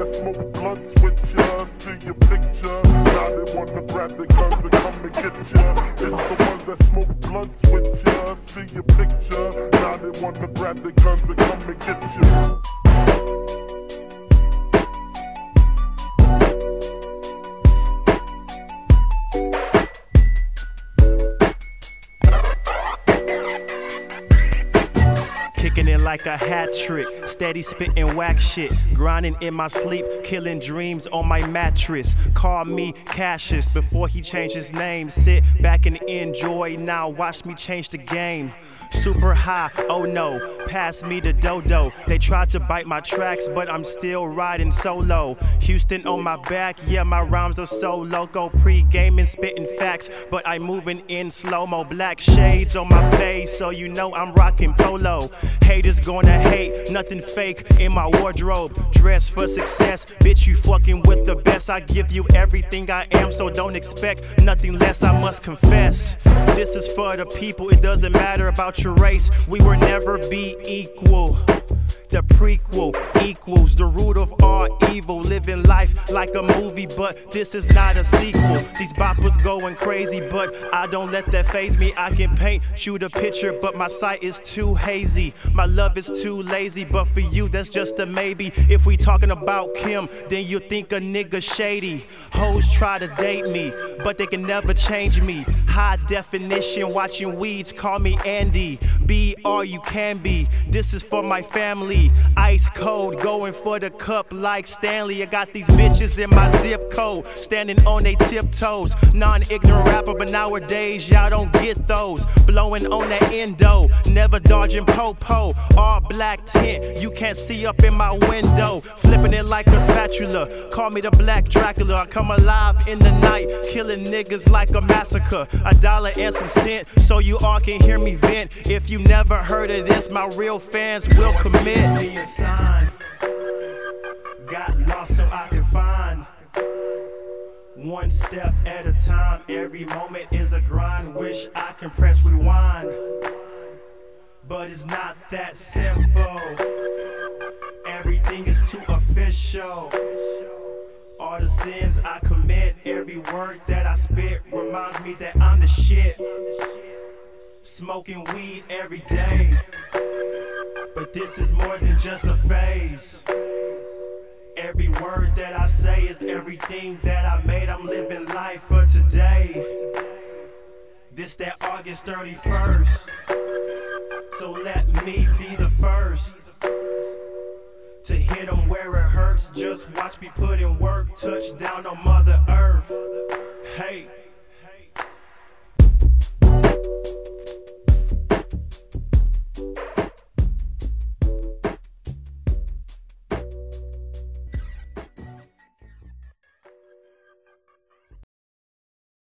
that smoke blunts with ya, see your picture. Now they wanna grab their guns and come and get ya. It's the ones that smoke blunts with ya, see your picture. Now they wanna grab their guns and come and get ya. Kicking it like a hat trick, steady spitting whack shit, grinding in my sleep, killing dreams on my mattress. Call me Cassius before he changed his name. Sit back and enjoy now, watch me change the game. Super high, oh no, pass me the dodo. They tried to bite my tracks, but I'm still riding solo. Houston on my back, yeah, my rhymes are so loco. Pre gaming, spitting facts, but I'm moving in slow mo. Black shades on my face, so you know I'm rocking polo. Haters gonna hate, nothing fake in my wardrobe. Dress for success, bitch, you fucking with the best. I give you everything I am, so don't expect nothing less. I must confess. This is for the people, it doesn't matter about your race. We will never be equal. The prequel equals the all evil. Living life like a movie, but this is not a sequel. These boppers going crazy, but I don't let that faze me. I can paint shoot a picture, but my sight is too hazy. My love is too lazy, but for you, that's just a maybe. If we talking about Kim, then you think a nigga shady. Hoes try to date me, but they can never change me. High definition, watching weeds, call me Andy. Be all you can be. This is for my family. Ice cold, going for the cup like Stanley. I got these bitches in my zip code, standing on they tiptoes. Non ignorant rapper, but nowadays y'all don't get those. Blowing on that endo, never dodging popo. All black tint, you can't see up in my window. Flipping it like a spatula. Call me the Black Dracula. I come alive in the night, killing niggas like a massacre. A dollar and some cent, so you all can hear me vent. If you never heard of this, my real fans will commit. Me a sign. Got lost so I can find. One step at a time, every moment is a grind. Wish I can press rewind, but it's not that simple. Everything is too official. All the sins I commit, every word that I spit reminds me that I'm the shit. Smoking weed every day, but this is more than just a phase. Every word that I say is everything that I made. I'm living life for today. This that August 31st. So let me be the first to hit 'em where it hurts. Just watch me put in work, touch down on Mother Earth. Hey.